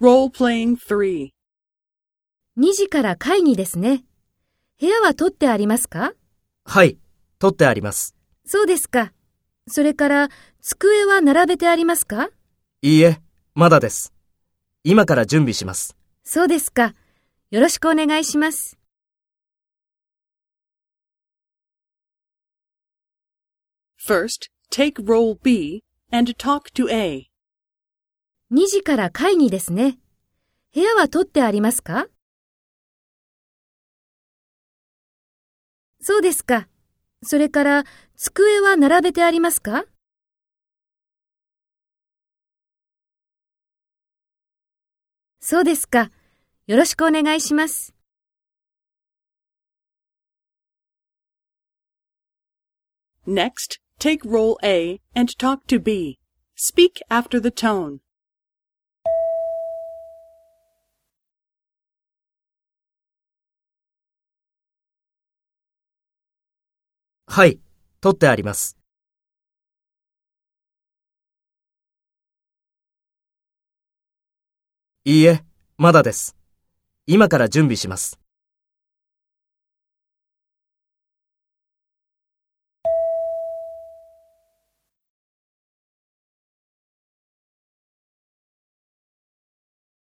Role-playing 3. 2時から会議ですね。部屋は取ってありますか？はい、取ってあります。そうですか。それから、机は並べてありますか？いいえ、まだです。今から準備します。そうですか。よろしくお願いします。First, take role B and talk to A. 2時から会議ですね。部屋は取ってありますか？そうですか。それから、机は並べてありますか？そうですか。よろしくお願いします。Next, take role A and talk to B. Speak after the tone. はい、取ってあります。いいえ、まだです。今から準備します。